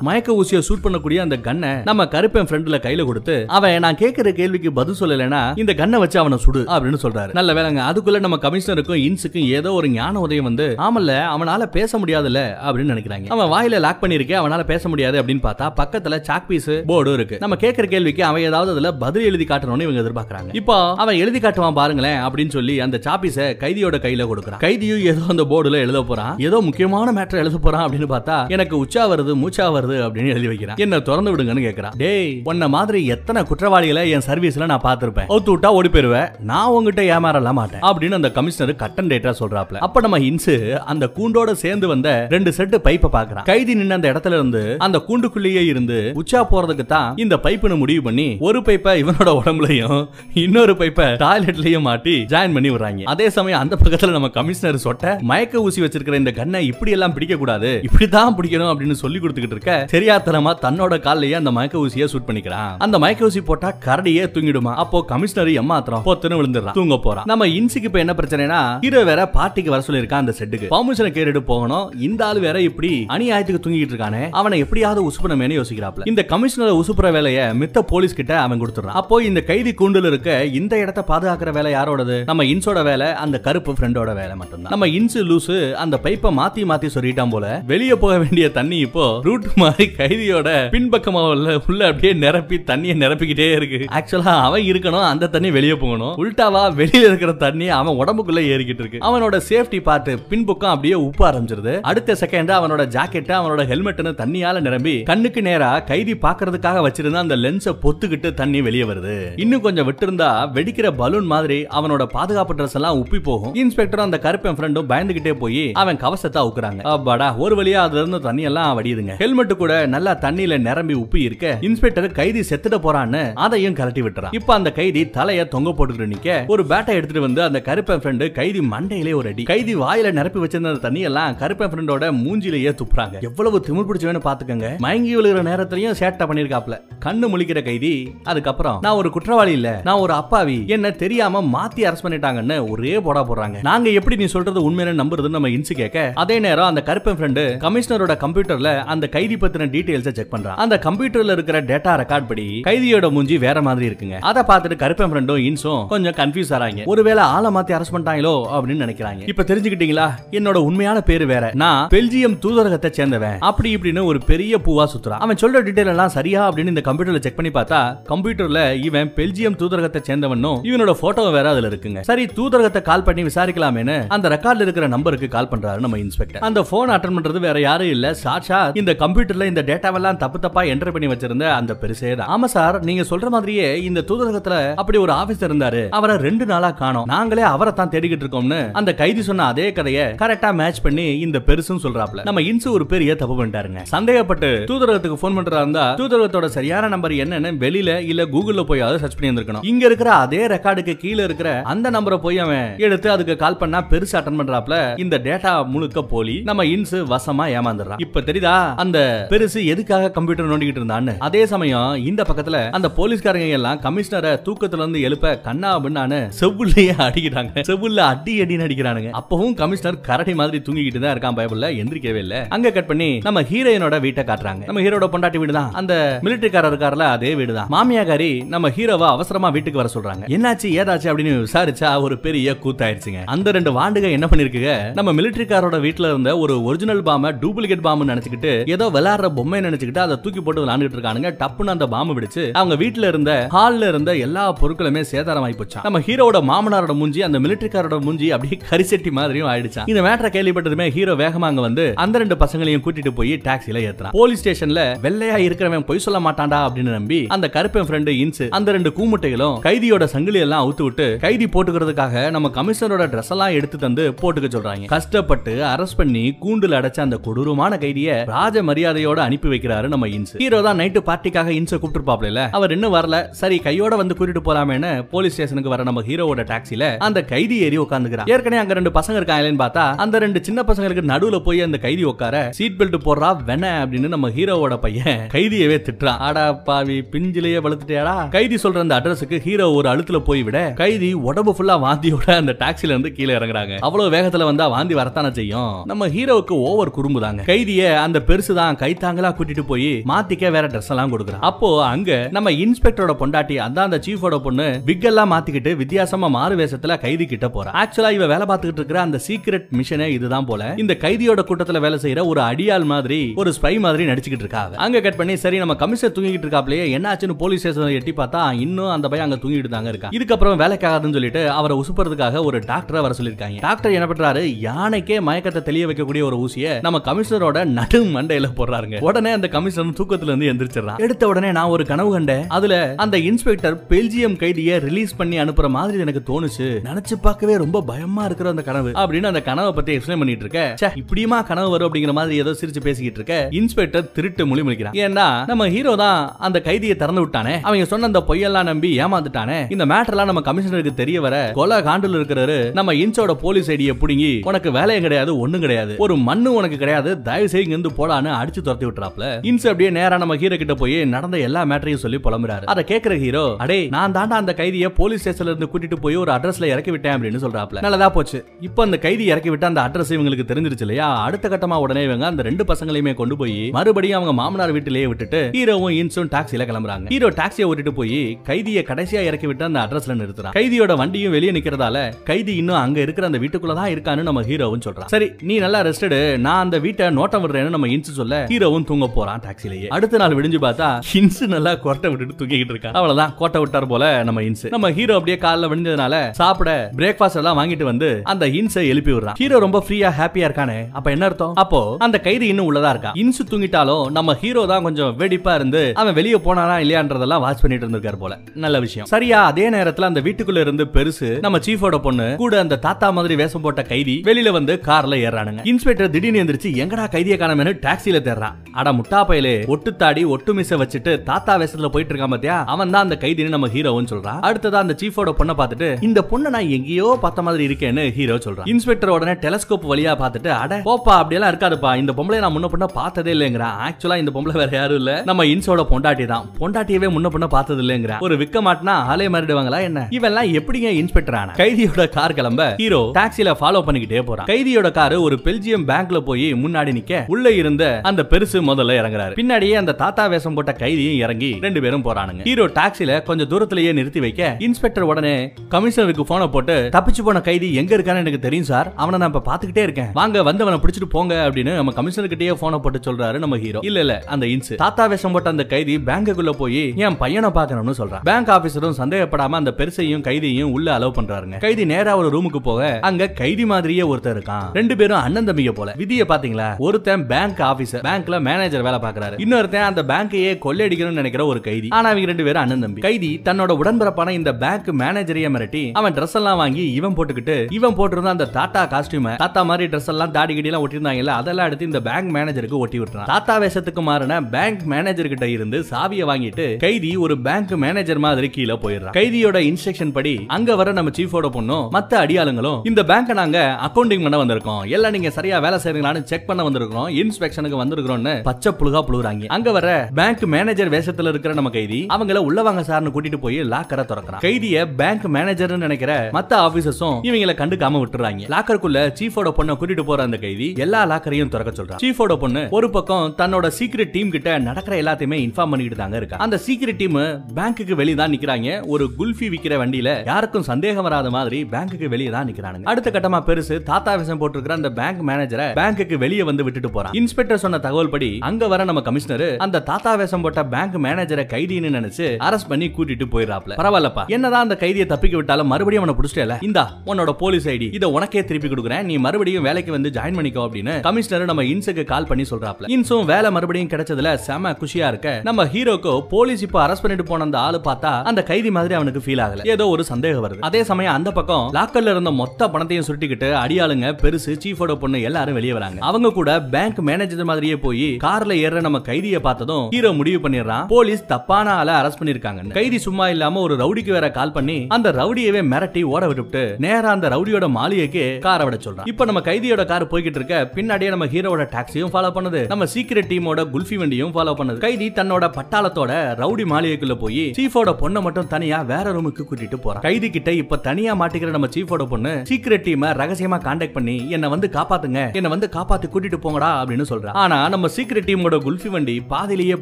மயக்க ஊசியை சூட் பண்ணக்கூடிய அந்த கண்ணை நம்ம கருப்பன் ஃப்ரெண்ட்ல கையில கொடுத்து அவன் நான் கேட்கிற கேள்விக்கு பதில் சொல்லலைன்னா இந்த கண்ணை வச்சு அவனை சுடு அப்படின்னு சொல்றாரு. நல்ல வேலைங்க. அதுக்குள்ள நம்ம கமிஷனருக்கும் இன்ஸுக்கும் ஏதோ ஒரு ஞான உதயம் வந்து ஆமல்ல அவனால பேச முடியாதுல்ல அப்படின்னு நினைக்கிறாங்க. அவன் வாயில லாக் பண்ணிருக்கே அவனால பேச முடியாது அப்படின்னு பார்த்தா பக்கத்துல சாக் பீஸ் போர்டு இருக்கு. நம்ம கேட்கிற கேள்விக்கு அவன் ஏதாவது அதுல பதில் எழுதி காட்டணும்னு இவங்க எதிர்பார்க்கறாங்க. இப்போ அவன் எழுதி காட்டுவான் பாருங்களேன் அப்படின்னு சொல்லி அந்த சாப்பீஸ கைதியோட கையில கொடுக்கறான். கைதியும் ஏதோ அந்த போர்டுல எழுத போறான். ஏதோ முக்கியமான மேட்டர் எழுத போறான் அப்படின்னு பார்த்தா எனக்கு உச்சா வருது மூச்சா வருது அப்படின்னு எழுதி வைக்கிறான். என்ன திறந்து விடுங்கன்னு கேக்குறான் டேய் உன்ன மாதிரி எத்தனை குற்றவாளிகளை என் சர்வீஸ்ல நான் பார்த்திருப்பேன். ஒத்து விட்டா ஓடி போயிருவேன். நான் உங்ககிட்ட ஏமாறலாம் மாட்டேன் அப்படின்னு அந்த கமிஷனர் கட்டன் டேட்டா சொல்றாப்ல அப்ப நம்ம இன்சு அந்த கூண்டோட சேர்ந்து வந்த ரெண்டு செட்டு பைப்பை பாக்குறான் கைதி நின்ன அந்த இடத்துல இருந்து அந்த கூண்டுக்குள்ளேயே இருந்து உச்சா போறதுக்கு தான் இந்த பைப்புன்னு முடிவு பண்ணி ஒரு பைப்பை இவனோட உடம்புலயும் இன்னொரு பைப்பை டாய்லெட்லயும் மாட்டி ஜாயின் பண்ணி விடுறாங்க. அதே சமயம் அந்த பக்கத்துல நம்ம கமிஷனர் சொட்ட மயக்க ஊசி வச்சிருக்கிற இந்த கண்ணை இப்படி எல்லாம் பிடிக்க கூடாது இப்படிதான் பிடிக்கணும் அப்படின்னு சொல்லி கொடுத்துக்கிட்டு இருக்க தெரியாத்தனமா தன்னோட காலையே அந்த மயக்க ஊசியை சூட் பண்ணிக்கிறான். அந்த மயக்க ஊசி போட்டா கரடியே தூங்கிடுமா. அப்போ கமிஷனர் ஏமாத்திரம் பொத்துன்னு விழுந்துடுறான். தூங்க போறான். நம்ம இன்சிக்கு இப்ப என்ன பிரச்சனைனா ஹீரோ வேற பார்ட்டிக்கு வர சொல்லியிருக்கான் அந்த செட்டுக்கு. பர்மிஷனை கேட்டுட்டு போகணும். இந்த ஆள் வேற இப்படி அநியாயத்துக்கு தூங்கிட்டு இருக்கானே. அவனை எப்படியாவது உசுப்பணமேனு யோசிக்கிறாப்ல. இந்த கமிஷனர் உசுப்புற வேலைய மித்த போலீஸ் கிட்ட அவன் கொடுத்துறான் அப்போ இந்த கைதி கூண்டுல இருக்க இந்த இடத்த பாதுகாக்கிற வேலை யாரோடது? நம்ம இன்ஸோட வேலை அந்த கருப்பு ஃப்ரெண்டோட வேலை மட்டும்தான். நம்ம இன்சு லூசு அந்த பைப்பை மாத்தி மாத்தி சொல்லிட்டான் போல வெளியே போக வேண்டிய தண்ணி இப்போ ரூட் மாதிரி கைதியோட பின்பக்கமா உள்ள அப்படியே நிரப்பி தண்ணியை நிரப்பிக்கிட்டே இருக்கு. ஆக்சுவலா அவன் இருக்கணும் அந்த தண்ணி வெளியே போகணும். உல்டாவா வெளியில இருக்கிற தண்ணி அவன் உடம்புக்குள்ள ஏறிக்கிட்டு இருக்கு. அவனோட சேஃப்டி பார்ட் பின்பக்கம் அப்படியே உப்ப ஆரம்பிச்சிருது அடுத்த செகண்ட் அவனோட ஜாக்கெட் அவனோட ஹெல்மெட்னு தண்ணியால நிரம்பி கண்ணுக்கு நேரா கைதி பாக்குறதுக்காக வச்சிருந்த அந்த லென்ஸை பொத்துக்கிட்டு தண்ணி வெளியே வருது. இன்னும் கொஞ்சம் விட்டிருந்தா வெடிக்கிற பலூன் மாதிரி அவனோட பாதுகாப்பு ட்ரெஸ் எல்லாம் உப்பி போகும். இன்ஸ்பெக்டர் அந்த கருப்பன் ஃப்ரெண்டும் பயந்துகிட்டே போய் அவன் கவசத்தை அவுக்குறாங்க. அப்பாடா ஒரு வழியா அதுல இருந்து தண்ணி எல்லாம் வடியுதுங்க. ஹெல்மெட் கூட நல்லா தண்ணியில நிரம்பி உப்பி இருக்க இன்ஸ்பெக்டர் கைதி செத்துட போறான்னு அதையும் கலட்டி விட்டுறான். இப்ப அந்த கைதி தலைய தொங்க போட்டுட்டு நிக்க ஒரு பேட்டை எடுத்துட்டு வந்து அந்த கருப்பன் ஃப்ரெண்டு கைதி மண்டையிலே ஒரு அடி. கைதி வாயில நிரப்பி வச்சிருந்த தண்ணி எல்லாம் கருப்பன் ஃப்ரெண்டோட மூஞ்சிலேயே துப்புறாங்க. எவ்வளவு திமிர் பிடிச்சவனு பாத்துக்கங்க. மயங்கி விழுகிற நேரத்திலையும் சேட்டை பண்ணிருக்காப்ல. கண்ணு முழிக்கிற கைதி அதுக்கப்புறம் நான் ஒரு குற்றவாளி இல்ல நான் ஒரு அப்பாவி. என்ன தெரியாம மாத்தி அரெஸ்ட் பண்ணிட்டாங்கன்னு ஒரே போடா போடுறாங்க. நாங்க எப்படி நீ சொல்றது உண்மையான நம்புறதுன்னு நம்ம இன்சு கேட்க அதே நேரம் அந்த கருப்பன் ஃப்ரெண்டு கமிஷனரோட கம்ப்யூட்டர்ல அந்த கைதி பத்தின டீடைல்ஸ் செக் பண்றான். அந்த கம்ப்யூட்டர்ல இருக்கிற டேட்டா ரெக்கார்ட் படி கைதியோட மூஞ்சி வேற மாதிரி இருக்குங்க. அதை பார்த்துட்டு கருப்பன் ஃப்ரெண்டும் இன்ஸும் கொஞ்சம் கன்ஃபியூஸ் ஆறாங்க. ஒருவேளை ஆளை மாத்தி அரெஸ்ட் பண்ணிட்டாங்களோ அப்படின்னு நினைக்கிறாங்க. இப்ப தெரிஞ்சுக்கிட்டீங்களா? என்னோட உண்மையான பேரு வேற. நான் பெல்ஜியம் தூதரகத்தை சேர்ந்தவன். அப்படி இப்படின்னு ஒரு பெரிய பூவா சுத்துறான். அவன் சொல்ற டீடைல் எல்லாம் சரியா அப்படின்னு இந்த கம்ப்யூட்டர்ல செக் பண்ணி பார்த்தா கம்ப்யூட்டர்ல இவன் பெல்ஜியம் தூதரகத்தை சேர்ந்தவனும் இவனோட போட்டோ வேற அதுல இருக்குங்க. சரி தூதரகத்தை கால் பண்ணி விசாரிக்கலாமேனு அந்த ரெக்கார்ட்ல இருக்கிற நம்பருக்கு கால் பண்றாரு நம்ம இன்ஸ்பெக்டர். அந்த போன் அட்டன் பண்றது வேற யாரும் இல்ல. சாட்சா இந்த கம்ப்யூட்டர்ல இந்த டேட்டாவெல்லாம் தப்பு தப்பா என்டர் பண்ணி வச்சிருந்த அந்த பெருசே தான். ஆமா சார் நீங்க சொல்ற மாதிரியே இந்த தூதரகத்துல அப்படி ஒரு ஆபீசர் இருந்தாரு. அவரை ரெண்டு நாளா காணோம். நாங்களே அவரை தான் தேடிக்கிட்டு இருக்கோம்னு அந்த கைதி சொன்ன அதே கதையை கரெக்டா மேட்ச் பண்ணி இந்த பெருசும் சொல்றாப்ல நம்ம இன்சு ஒரு பெரிய தப்பு பண்ணிட்டாருங்க. சந்தேகப்பட்டு தூதரகத்துக்கு போன் பண்றா இருந்தா தூதரகத்தோட சரியான நம்பர் என்னன்னு வெளியில இல்ல கூகுள்ல போயாவது சர்ச் பண்ணி இருந்திருக்கணும் இங்க இருக்கிற அதே ரெக்கார்டுக்கு கீழ இருக்கிற அந்த நம்பரை போய் அவன் எடுத்து அதுக்கு கால் பண்ணா பெருசா அட்டன் பண்றாப்ல இந்த டேட்டா முழுக்க போலி நம்ம இன்ஸ் வசமா ஏமாந்துடுறான். இப்ப தெரியுதா? அந்த பெருசு எதுக்காக கம்ப்யூட்டர் நோண்டிக்கிட்டு இருந்தான்னு? அதே சமயம் இந்த பக்கத்துல அந்த போலீஸ்காரங்க எல்லாம் கமிஷனரை தூக்கத்துல இருந்து எழுப்ப கண்ணா அப்படின்னு செவ்வுலயே அடிக்கிறாங்க. செவ்வுல அடி அடின்னு அடிக்கிறானுங்க. அப்பவும் கமிஷனர் கரடி மாதிரி தூங்கிக்கிட்டு தான் இருக்கான் பயபுள்ள எந்திரிக்கவே இல்ல. அங்க கட் பண்ணி நம்ம ஹீரோயினோட வீட்டை காட்டுறாங்க. நம்ம ஹீரோட பொண்டாட்டி வீடு தான் அந்த மிலிட்டரிக்காரர் இருக்காருல அதே வீடு. தான் மாமியாகாரி நம்ம ஹீரோவா அவசரமா வீட்டுக்கு வர சொல்றாங்க. என்னாச்சு ஏதாச்சு அப்படின்னு விசாரிச்சா ஒரு பெரிய கூத்தாயிருச்சுங்க. அந்த ரெண்டு வாண்டுக என்ன பண்ணிருக்குங்க நம்ம மிலிட்டரிக்காரோட வீட்டுல இருந்த ஒரு ஒரிஜினல் பாம டூப்ளிகேட் பாம்பு நினைச்சுக்கிட்டு ஏதோ விளையாடுற பொம்மை நினைச்சுக்கிட்டு அதை தூக்கி போட்டு விளையாண்டுட்டு இருக்கானுங்க. டப்புன்னு அந்த பாம்பு பிடிச்சு அவங்க வீட்டுல இருந்த ஹால்ல இருந்த எல்லா பொருட்களுமே சேதாரம் ஆகி போச்சான் நம்ம ஹீரோட மாமனாரோட மூஞ்சி அந்த மிலிட்டரிக்காரோட மூஞ்சி அப்படியே கரிசெட்டி மாதிரியும் ஆயிடுச்சான் இந்த மேட்டரை கேள்விப்பட்டதுமே ஹீரோ வேகமா அங்க வந்து அந்த ரெண்டு பசங்களையும் கூட்டிட்டு போய் டாக்ஸில ஏத்துறான். போலீஸ் ஸ்டேஷன்ல வெள்ளையா இருக்கிறவன் பொய் சொல்ல மாட்டான்டா அப்படின்னு நம்பி அந்த கருப்பன் ஃப்ரெண்டு இன்சு அந்த ரெண்டு கூமுட்டைகளும் கைதியோட சங்கிலி எல்லாம் அவுத்து விட்டு கைதி போட்டுக்கிறதுக்காக நம்ம கமிஷனரோட ட்ரெஸ் எல்லாம் எடுத்து தந்து போட்டுக்க சொல்றாங்க. கஷ்டப்பட்டு அரெஸ்ட் பண்ணி கூண்டுல அடைச்ச அந்த கொடூரமான கைதிய ராஜ மரியாதையோட அனுப்பி வைக்கிறாரு நம்ம இன்சு ஹீரோ தான் நைட்டு பார்ட்டிக்காக இன்சை கூப்பிட்டுருப்பாப்ல அவர் இன்னும் வரல. சரி கையோட வந்து கூட்டிட்டு போலாமேன்னு போலீஸ் ஸ்டேஷனுக்கு வர நம்ம ஹீரோவோட டாக்ஸில அந்த கைதி ஏறி உட்காந்துக்கிறான் ஏற்கனவே அங்க ரெண்டு பசங்க இருக்காங்களேன்னு பார்த்தா அந்த ரெண்டு சின்ன பசங்களுக்கு நடுவுல போய் அந்த கைதி உட்கார சீட் பெல்ட் போடுறா வென அப்படின்னு நம்ம ஹீரோவோட பையன் கைதியவே திட்டுறான். ஆடா பாவி நெஞ்சிலேயே வளர்த்துட்டியாடா? கைதி சொல்ற அந்த அட்ரஸுக்கு ஹீரோ ஒரு அழுத்துல போய் விட கைதி உடம்பு ஃபுல்லா வாந்தியோட அந்த டாக்ஸில இருந்து கீழே இறங்குறாங்க. அவ்வளவு வேகத்துல வந்தா வாந்தி வரத்தானே செய்யும்? நம்ம ஹீரோவுக்கு ஓவர் குறும்பு தாங்க கைதிய அந்த பெருசு தான் கைத்தாங்களா கூட்டிட்டு போய் மாத்திக்க வேற ட்ரெஸ் எல்லாம் கொடுக்குறான் அப்போ அங்க நம்ம இன்ஸ்பெக்டரோட பொண்டாட்டி அதான் அந்த சீஃபோட பொண்ணு விக் எல்லாம் மாத்திக்கிட்டு வித்தியாசமா மாறு வேஷத்துல கைதி கிட்ட போறா. ஆக்சுவலா இவ வேலை பார்த்துக்கிட்டு இருக்கிற அந்த சீக்ரெட் மிஷனே இதுதான் போல இந்த கைதியோட கூட்டத்துல வேலை செய்யற ஒரு அடியாள் மாதிரி ஒரு ஸ்பை மாதிரி நடிச்சுக்கிட்டு இருக்கா அங்க கட் பண்ணி சரி நம்ம கமிஷனர் தூங்கிட்டு இருக்காப்லயே என்னாச்சுன்னு போலீஸ் ஸ்டேஷன் எட்டி பார்த்தா இன்னும் அந்த பையன் அங்க தூங்கிட்டு தாங்க இருக்கான். இதுக்கப்புறம் வேலைக்காகாதுன்னு சொல்லிட்டு அவரை உசுப்புறதுக்காக ஒரு டாக்டரை வர சொல்லிருக்காங்க டாக்டர் என்ன பண்றாரு? யானைக்கே மயக்கத்தை தெளிய வைக்கக்கூடிய ஒரு ஊசியை நம்ம கமிஷனரோட நடு மண்டையில போடுறாருங்க. உடனே அந்த கமிஷனர் தூக்கத்துல இருந்து எந்திரிச்சிடறான். எடுத்த உடனே நான் ஒரு கனவு கண்டேன். அதுல அந்த இன்ஸ்பெக்டர் பெல்ஜியம் கைதியை ரிலீஸ் பண்ணி அனுப்புற மாதிரி எனக்கு தோணுச்சு. நினைச்சு பார்க்கவே ரொம்ப பயமா இருக்கிற அந்த கனவு. அப்படின்னு அந்த கனவை பத்தி எக்ஸ்பிளைன் பண்ணிட்டு இருக்க. இப்படியுமா கனவு வரும் அப்படிங்கிற மாதிரி ஏதோ சிரிச்சு பேசிக்கிட்டு இருக்க. இன்ஸ்பெக்டர் திருட்டு மொழி முடிக்கிறான் ஏன்னா நம்ம ஹீரோ தான் அந்த கைதியை திறந்து விட்டானே? அவங்க சொன்ன அந்த பொய்யெல்லாம் நம்பி ஏமாந்துட்டானே? இந்த மேட்டர்லாம் நம்ம கமிஷனருக்கு தெரிய வர கொலை காண்டில் இருக்கிறாரு. நம்ம இன்ச்சோட போலீஸ் ஐடியை புடுங்கி உனக்கு வேலையும் கிடையாது ஒண்ணும் கிடையாது. ஒரு மண்ணு உனக்கு கிடையாது தயவு செய்து இங்க இருந்து போலான்னு அடிச்சு துரத்தி விட்டுறாப்ல. இன்ஸ் அப்படியே நேரா நம்ம ஹீரோ கிட்ட போய் நடந்த எல்லா மேட்டரையும் சொல்லி புலம்புறாரு. அதை கேக்குற ஹீரோ அடே நான் தாண்டா அந்த கைதியை போலீஸ் ஸ்டேஷன்ல இருந்து கூட்டிட்டு போய் ஒரு அட்ரஸ்ல இறக்கி விட்டேன் அப்படின்னு சொல்றாப்ல. நல்லதா போச்சு. இப்போ அந்த கைதி இறக்கி விட்டு அந்த அட்ரஸ் இவங்களுக்கு தெரிஞ்சிருச்சு இல்லையா? அடுத்த கட்டமா உடனே இவங்க அந்த ரெண்டு பசங்களையுமே கொண்டு போய் மறுபடியும் அவங்க மாமனார் வீட்டிலேயே விட்டுட்டு ஹீரோவும் இன்ஸும் டாக்ஸில கிளம்புறாங்க. ஹீரோ டாக்ஸியை ஓட்டிட்டு போய் கைதியை கடைசியா இறக்கி விட்டு அந்த அட்ரஸ்ல நிறுத்துறான் கைதியோட வண்டியும் வெளியே நிக்கிறதால கைதி இன்னும் அங்க இருக்கிற அந்த வீட்டுக்குள்ள தான் இருக்கான்னு நம்ம ஹீரோவும் சொல்றான். சரி நீ நல்லா ரெஸ்டடு நான் அந்த வீட்டை நோட்டம் விடுறேன்னு நம்ம இன்சு சொல்ல ஹீரோவும் தூங்க போறான் டாக்ஸிலேயே. அடுத்த நாள் விடிஞ்சு பார்த்தா இன்சு நல்லா கொட்டை விட்டுட்டு தூங்கிட்டு இருக்கான். அவ்வளவுதான் கோட்டை விட்டார் போல நம்ம இன்சு நம்ம ஹீரோ அப்படியே காலைல விடிஞ்சதுனால சாப்பிட பிரேக்ஃபாஸ்ட் எல்லாம் வாங்கிட்டு வந்து அந்த இன்சை எழுப்பி விடுறான். ஹீரோ ரொம்ப ஃப்ரீயா ஹாப்பியா இருக்கானே. அப்ப என்ன அர்த்தம்? அப்போ அந்த கைதி இன்னும் உள்ளதா இருக்கான் இன்சு தூங்கிட்டாலும் நம்ம ஹீரோ தான் கொஞ்சம் வெடிப்பா இருந்து அவன் வெளியே போனானா இல்லையான்றதெல்லாம் வாட்ச் பண்ணிட்டு இருந்திருக்காரு போல. நல்ல விஷயம். சரியா அதே நேரத்துல அந்த வீட்டுக்குள்ள இருந்து பெருசு நம்ம சீஃபோட பொண்ணு கூட அந்த தாத்தா மாதிரி வேஷம் போட்ட கைதி வெளியில வந்து கார்ல ஏறானுங்க இன்ஸ்பெக்டர் திடீர்னு எந்திரிச்சு எங்கடா கைதியை காணமேனு டாக்ஸில தேடுறான் அட முட்டா பயலே ஒட்டு தாடி ஒட்டு மிச வச்சுட்டு தாத்தா வேஷத்துல போயிட்டு இருக்கான் பாத்தியா? அவன் தான் அந்த கைதின்னு நம்ம ஹீரோன்னு சொல்றான். அடுத்ததா அந்த சீஃபோட பொண்ணை பார்த்துட்டு இந்த பொண்ணை நான் எங்கேயோ பார்த்த மாதிரி இருக்கேன்னு ஹீரோ சொல்றான். இன்ஸ்பெக்டர் உடனே டெலஸ்கோப் வழியா பார்த்துட்டு அட போப்பா அப்படியெல்லாம் இருக்காதுப்பா. இந்த பொம்பளை நான் முன்ன பொண்ணை பார்த்ததே இல்லைங்கிறான். ஆக்சுவலா இந்த பொம்பளை வேற யாரும் இல்ல. நம்ம இன்ஸோட பொண்டாட்டி தான் பொண்டாட்டியவே முன்ன பொண்ண பார்த்தது இல்லைங்கிறான் ஒரு விக்க மாட்டினா ஆளே மாறிடுவாங்களா என்ன? இவெல்லாம் எப்படிங்க இன்ஸ்பெக்டர் ஆன கைதியோட கார் கிளம்ப ஹீரோ டாக்ஸில ஃபாலோ பண்ணிக்கிட்டே போறான். கைதியோட கார் ஒரு பெல்ஜியம் பேங்க்ல போய் முன்னாடி நிக்க உள்ள இருந்த அந்த பெருசு முதல்ல இறங்குறாரு. பின்னாடியே அந்த தாத்தா வேஷம் போட்ட கைதியும் இறங்கி ரெண்டு பேரும் போறானுங்க. ஹீரோ டாக்ஸில கொஞ்சம் தூரத்திலேயே நிறுத்தி வைக்க இன்ஸ்பெக்டர் உடனே கமிஷனருக்கு போனை போட்டு தப்பிச்சு போன கைதி எங்க இருக்கான்னு எனக்கு தெரியும் சார். அவனை நான் இப்ப பாத்துக்கிட்டே இருக்கேன். வாங்க வந்தவனை பிடிச்சிட்டு போங்க அப்படின்னு நம்ம கமிஷனர் கிட்டேயே போனை போட்டு சொல்றாரு நம்ம ஹீரோ. இல்ல இல்ல அந்த இன்ஸ். தாத்தா வேஷம் போட்ட அந்த கைதி பேங்குக்குள்ள போய் என் பையனை பாக்கணும்னு சொல்றான். பேங்க் ஆபீசரும் சந்தேகப்படாம அந்த பெருசையும் கைதியையும் உள்ள அலோவ் பண்றாருங்க. கைதி நேரா ஒரு ரூமுக்கு போக அங்க கைதி மாதிரியே ஒருத்தர் இருக்கான். ரெண்டு பேரும் அண்ணன் தம்பிய போல. விதிய பாத்தீங்களா? ஒருத்தன் பேங்க் ஆபீசர் பேங்க்ல மேனேஜர் வேலை பாக்குறாரு. இன்னொருத்தன் அந்த பேங்கையே கொள்ளையடிக்கணும்னு நினைக்கிற ஒரு கைதி. ஆனா அவங்க ரெண்டு பேரும் அண்ணன் தம்பி. கைதி தன்னோட உடன்பிறப்பான இந்த பேங்க் மேனேஜரையே மிரட்டி அவன் ட்ரெஸ் எல்லாம் வாங்கி இவன் போட்டுக்கிட்டு இவன் போட்டிருந்த அந்த தாத்தா காஸ்டியூம் தாத்தா மாதிரி ட்ரெஸ் எல்லாம் தாடி கிடி எல்லாம் ஒட்டிருந்தாங்கல்ல அதெல்லாம் எடுத்து இந்த பேங்க் மேனேஜருக்கு ஒட்டி விட்டுறான். தாத்தா வேஷத்துக்கு மாறின பேங்க் மேனேஜர் கிட்ட இருந்து சாவியை வாங்கி வாங்கிட்டு கைதி ஒரு பேங்க் மேனேஜர் மாதிரி கீழே போயிடுறான் கைதியோட இன்ஸ்ட்ரக்ஷன் படி அங்க வர நம்ம சீஃபோட பொண்ணும் மத்த அடியாளுங்களும் இந்த பேங்க நாங்க அக்கௌண்டிங் பண்ண வந்திருக்கோம். எல்லாம் நீங்க சரியா வேலை செய்றீங்களான்னு செக் பண்ண வந்திருக்கிறோம். இன்ஸ்பெக்ஷனுக்கு வந்திருக்கிறோம்னு பச்சை புழுகா புழுகுறாங்க. அங்க வர பேங்க் மேனேஜர் வேஷத்துல இருக்கிற நம்ம கைதி அவங்கள உள்ள வாங்க சார்னு கூட்டிட்டு போய் லாக்கரை திறக்கிறான். கைதிய பேங்க் மேனேஜர்னு நினைக்கிற மத்த ஆபீசர்ஸும் இவங்கள கண்டுக்காம விட்டுறாங்க. லாக்கருக்குள்ள சீஃபோட பொண்ணை கூட்டிட்டு போற அந்த கைதி எல்லா லாக்கரையும் திறக்க சொல்றான் சீஃபோட பொண்ணு ஒரு பக்கம் தன்னோட சீக்ரெட் டீம் கிட்ட நடக்கிற எல்லாத்தையுமே இன்ஃபார்ம் பண்ணிட்டு தாங்க இருக்கா. அந்த சீக்கிரட் டீம் பேங்க்குக்கு வெளியே தான் நிக்கிறாங்க. ஒரு குல்ஃபி விக்கிற வண்டியில யாருக்கும் சந்தேகம் வராத மாதிரி பேங்க்குக்கு வெளியே தான் நிக்கிறானுங்க. அடுத்த கட்டமா பெருசு தாத்தா விஷம் போட்டிருக்கிற அந்த பேங்க் மேனேஜரை பேங்க்குக்கு வெளியே வந்து விட்டுட்டு போறான். இன்ஸ்பெக்டர் சொன்ன தகவல் படி அங்க வர நம்ம கமிஷனர் அந்த தாத்தா வேஷம் போட்ட பேங்க் மேனேஜரை கைதின்னு நினைச்சு அரெஸ்ட் பண்ணி கூட்டிட்டு போயிடறாப்ல. பரவாயில்லப்பா. என்னதான் அந்த கைதியை தப்பிக்க விட்டாலும் மறுபடியும் அவனை பிடிச்சிட்டல? இந்தா உன்னோட போலீஸ் ஐடி இதை உனக்கே திருப்பி கொடுக்குறேன். நீ மறுபடியும் வேலைக்கு வந்து ஜாயின் பண்ணிக்கோ அப்படின்னு கமிஷனர் நம்ம இன்ஸுக்கு கால் பண்ணி சொல்றாப்ல. இன்ஸும் வேலை மறுபடியும் கிடைச்சதுல செம குஷியா இருக்க நம்ம ஹீரோக்கு போலீஸ் இப்போ அரெஸ்ட் பண்ணிட்டு போன அந்த ஆளு பார்த்தா அந்த கைதி மாதிரி அவனுக்கு ஃபீல் ஆகல. ஏதோ ஒரு சந்தேகம் வருது. அதே சமயம் அந்த பக்கம் லாக்கர்ல இருந்த மொத்த பணத்தையும் சுருட்டிக்கிட்டு அடியாளுங்க பெருசு சீஃபோட பொண்ணு எல்லாரும் வெளியே வராங்க. அவங்க கூட பேங்க் மேனேஜர் மாதிரியே போய் கார்ல ஏற நம்ம கைதியை பார்த்ததும் ஹீரோ முடிவு பண்ணிடுறான். போலீஸ் தப்பான ஆளை அரெஸ்ட் பண்ணிருக்காங்க கைதி சும்மா இல்லாம ஒரு ரவுடிக்கு வேற கால் பண்ணி அந்த ரவுடியவே மிரட்டி ஓட விட்டுட்டு நேரா அந்த ரவுடியோட மாளிகைக்கு காரை விட சொல்றான். இப்போ நம்ம கைதியோட கார் போய்கிட்டு இருக்க பின்னாடியே நம்ம ஹீரோட டாக்ஸியும் ஃபாலோ பண்ணுது. நம்ம சீக்கிரட் டீமோட குல்ஃபி வண்டியும் ஃபாலோ பண்ணுது. கைதி தன்னோட பட்டாளத்தோட ரவுடி மாளிகைக்குள்ள போய் சீஃபோட பொண்ணை மட்டும் தனியா வேற ரூமுக்கு கூட்டிட்டு போறான். கைதி கிட்ட இப்ப தனியா மாட்டிக்கிற நம்ம சீஃபோட பொண்ணு சீக்ரெட் டீமை ரகசியமா கான்டாக்ட் பண்ணி என்ன வந்து காப்பாத்துங்க என்ன வந்து காப்பாத்தி கூட்டிட்டு போங்கடா அப்படின்னு சொல்றான். ஆனா நம்ம சீக்ரெட் டீமோட குல்ஃபி வண்டி பாதிலேயே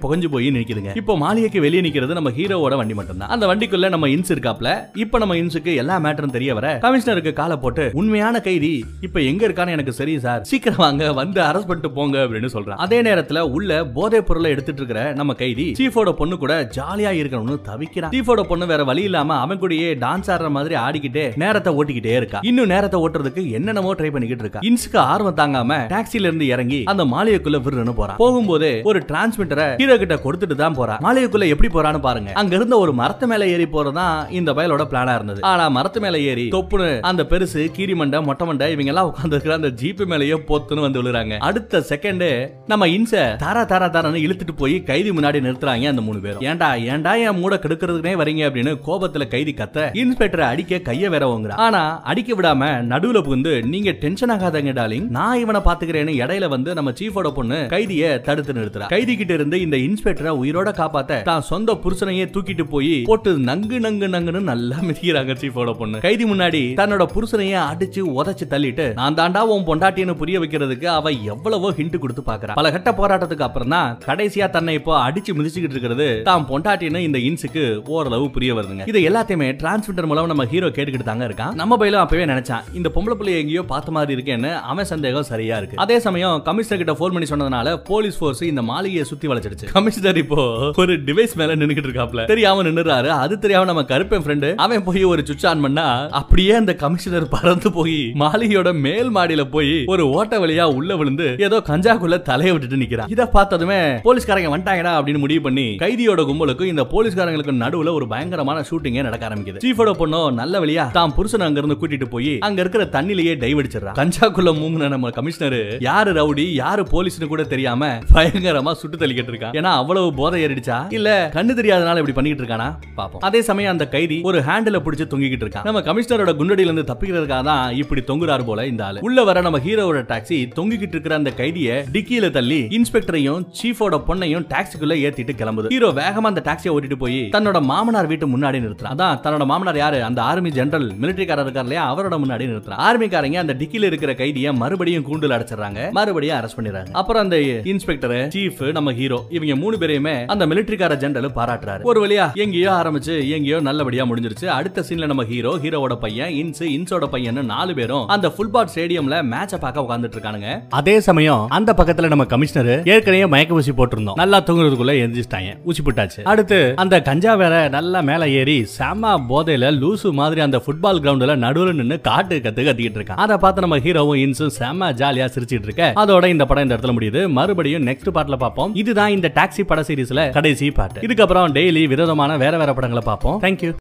புகஞ்சு போய் நிக்குதுங்க. இப்போ மாளிகைக்கு வெளியே நிக்கிறது நம்ம ஹீரோவோட வண்டி மட்டும்தான். அந்த வண்டிக்குள்ள நம்ம இன்ஸ் இருக்காப்ல. இப்ப நம்ம இன்ஸுக்கு எல்லா மேட்டரும் தெரிய வர கமிஷனருக்கு காலை போட்டு உண்மையான கைதி இப்ப எங்க இருக்கான்னு எனக்கு சரி சார். சீக்கிரம் வாங்க வந்து அரஸ்ட் பண்ணிட்டு போங்க அப்படின்னு சொல்றான். அதே நேரத்துல உள்ள போதைப் பொருளை எடுத்துட்டு இருக்கிற நம்ம கைதி சீஃபோட பொண்ணு கூட ஜாலியா இருக்கணும்னு தவிக்கிறான் சீஃபோட பொண்ணு வேற வழி இல்லாம அவன் கூடயே டான்ஸ் ஆடுற மாதிரி ஆடிக்கிட்டே நேரத்தை ஓட்டிக்கிட்டே இருக்கா. இன்னும் நேரத்தை ஓட்டுறதுக்கு என்னென்னமோ ட்ரை பண்ணிக்கிட்டு இருக்கா. இன்ஸ்க்கு ஆர்வம் தாங்காம டாக்ஸில இருந்து இறங்கி அந்த மாளிகைக்குள்ள விருன்னு போறான் போகும்போது ஒரு டிரான்ஸ்மிட்டரை ஹீரோ கிட்ட கொடுத்துட்டு தான் போறான் மாளிகைக்குள்ள எப்படி போறான்னு பாருங்க. அங்க இருந்த ஒரு மரத்து மேல ஏறி போறதான் இந்த பயலோட பிளானா இருந்தது. ஆனா மரத்து மேல ஏறி தொப்புன்னு அந்த பெருசு கீரி மண்டை மொட்டை மண்டை இவங்க எல்லாம் உட்கார்ந்து இருக்கிற அந்த ஜீப்பு மேலேயே போத்துன்னு வந்து விழுறாங்க. அடுத்த செகண்ட் நம்ம இன்ச தர தர தரன்னு இழுத்துட்டு போய் கைதி முன்னாடி நிறுத்துறாங்க அந்த மூணு பேரும். ஏன்டா ஏன்டா என் மூட கெடுக்கிறதுக்குனே வரீங்க அப்படின்னு கோபத்துல கைதி கத்த இன்ஸ்பெக்டர் அடிக்க கைய வேற வாங்குறான் ஆனா அடிக்க விடாம நடுவுல புகுந்து நீங்க டென்ஷன் ஆகாதங்க டாலிங் நான் இவனை பாத்துக்கிறேன்னு இடையில வந்து நம்ம சீஃபோட பொண்ணு கைதிய தடுத்து நிறுத்துறா. கைதி கிட்ட இருந்து இந்த இன்ஸ்பெக்டரை உயிரோட காப்பாத்த தான் சொந்த புருஷனையே தூக்கிட்டு போய் போட்டு நங்கு நங்கு நங்குன்னு நல்லா மிதிக்கிறாங்க சீஃபோட பொண்ணு. கைதி முன்னாடி தன்னோட புருஷனையே அடிச்சு உதச்சு தள்ளிட்டு நான் தாண்டா உன் பொண்டாட்டின்னு புரிய வைக்கிறதுக்கு அவ எவ்வளவோ ஹிண்ட் கொடுத்து பாக்குறா. பல கட்ட போராட்டத்துக்கு அப்புறம் தான் கடைசியா தன்னை இப்போ அடிச்சு மிதிச்சுக்கிட்டு இருக்கிறது தான் பொண்டாட்டின்னு இந்த இன்ஸுக்கு ஓரளவு புரிய வருதுங்க. இது எல்லாத்தையுமே டிரான்ஸ்மிட்டர் மூலம் நம்ம ஹீரோ கேட்டுக்கிட்டு தாங்க இருக்கான். நம்ம பையிலும் அப்பவே நினைச்சான் இந்த பொம்பளை பிள்ளை எங்கேயோ பார்த்த மாதிரி இருக்கேன்னு அவன் சந்தேகம் சரியா இருக்கு. அதே சமயம் கமிஷனர் கிட்ட போன் பண்ணி சொன்னதுனால போலீஸ் போர்ஸ் இந்த மாளிகையை சுத்தி வளைச்சிடுச்சு. கமிஷனர் இப்போ ஒரு டிவைஸ் மேல நின்னுகிட்டு இருக்காப்ல தெரியாம நின்னுறாரு அது தெரியாம நம்ம கருப்பன் ஃப்ரெண்டு அவன் போய் ஒரு சுவிட்ச் ஆன் பண்ணா அப்படியே அந்த கமிஷனர் பறந்து போய் மாளிகையோட மேல் மாடியில போய் ஒரு ஓட்ட வழியா உள்ள விழுந்து ஏதோ கஞ்சாக்குள்ள தலைய விட்டுட்டு நிக்கிறான். இத பார்த்ததுமே போலீஸ்காரங்க வந்துட்டாங்கடா அப்படின்னு முடிவு பண்ணி கைதியோட கும்பலுக்கும் இந்த போலீஸ்காரங்களுக்கு நடுவுல ஒரு பயங்கரமான ஷூட்டிங்கே நடக்க ஆரம்பிக்குது. சீஃபோட பொண்ணோ நல்ல வழியா தான் புருஷன் அங்க இருந்து கூட்டிட்டு போய் அங்க இருக்கிற தண்ணிலேயே டைவ் அடிச்சிடறான் கஞ்சாக்குள்ள மூங்கின நம்ம கமிஷனர் யாரு ரவுடி யாரு போலீஸ்னு கூட தெரியாம பயங்கரமா சுட்டு தள்ளிக்கிட்டு இருக்கான் ஏன்னா அவ்வளவு போதை ஏறிடுச்சா? இல்ல கண்ணு தெரியாதனால இப்படி பண்ணிட்டு இருக்கானா? பாப்போம். அதே சமயம் அந்த கைதி ஒரு ஹேண்டில பிடிச்சு தொங்கிக்கிட்டு இருக்கான் நம்ம கமிஷனரோட குண்டடியில இருந்து தப்பிக்கிறதுக்காக தான் இப்படி தொங்குறாரு போல இந்த ஆளு. உள்ள வர நம்ம ஹீரோவோட டாக்ஸி தொங்கிக்கிட்டு இருக்கிற அந்த கைதிய டிக்கியில தள்ளி இன்ஸ்பெக்டரையும் சீஃபோட பொண்ணையும் டாக்ஸிக்குள்ள ஏத்திட்டு கிளம்புது. ஹீரோ வேகமா அந்த டாக்ஸியை ஓட்டிட்டு போய் தன்னோட மாமனார் வீட்டு முன்னாடி நிறுத்துறான் அதான் தன்னோட மாமனார் யாரு? அந்த ஆர்மி ஜெனரல் மிலிட்டரிக்காரர் இருக்கார் இல்லையா? அவரோட முன்னாடி நிறுத்துறான் ஆர்மிக்காரங்க அந்த டிக்கில இருக்கிற கைதிய மறுபடியும் கூண்டுல அடைச்சிடுறாங்க. மறுபடியும் அரெஸ்ட் பண்ணிடுறாங்க. அப்புறம் அந்த இன்ஸ்பெக்டர் சீஃப் நம்ம ஹீரோ இவங்க மூணு பேரையுமே அந்த மிலிட்டரிக்கார ஜெனரல் பாராட்டுறாரு. ஒரு வழியா எங்கேயோ ஆரம்பிச்சு எங்கேயோ நல்லபடியா முடிஞ்சிருச்சு. அடுத்த சீன்ல நம்ம ஹீரோ ஹீரோவோட பையன் இன்ஸ் இன்ஸோட பையன் நாலு பேரும் அந்த ஃபுட்பால் ஸ்டேடியம்ல மேட்ச பார்க்க உட்கார்ந்துட்டு இருக்கானுங்க. அதே சமயம் அந்த பக்கத்துல நம்ம கமிஷனர் ஏற்கனவே மயக்க ஊசி போட்டிருந்தோம். நல்லா தூங்குறதுக்குள்ள எந்திரிச்சிட்டாங்க. ஊசி போட்டாச்சு அடுத்து அந்த கஞ்சா வேற நல்லா மேல ஏறி செம போதையில லூசு மாதிரி அந்த ஃபுட்பால் கிரவுண்ட்ல நடுவுல நின்னு காட்டு கத்து கத்திக்கிட்டு இருக்கான். அதை பார்த்து நம்ம ஹீரோவும் இன்ஸும் செம ஜாலியா சிரிச்சிட்டு இருக்க. அதோட இந்த படம் இந்த இடத்துல முடியுது. மறுபடியும் நெக்ஸ்ட் பார்ட்ல பார்ப்போம். இதுதான் இந்த டாக்ஸி பட சீரிஸ்ல கடைசி பாட்டு. இதுக்கப்புறம் டெய்லி விதவிதமான வேற வேற படங்களை பார்ப்போம். தேங்க்யூ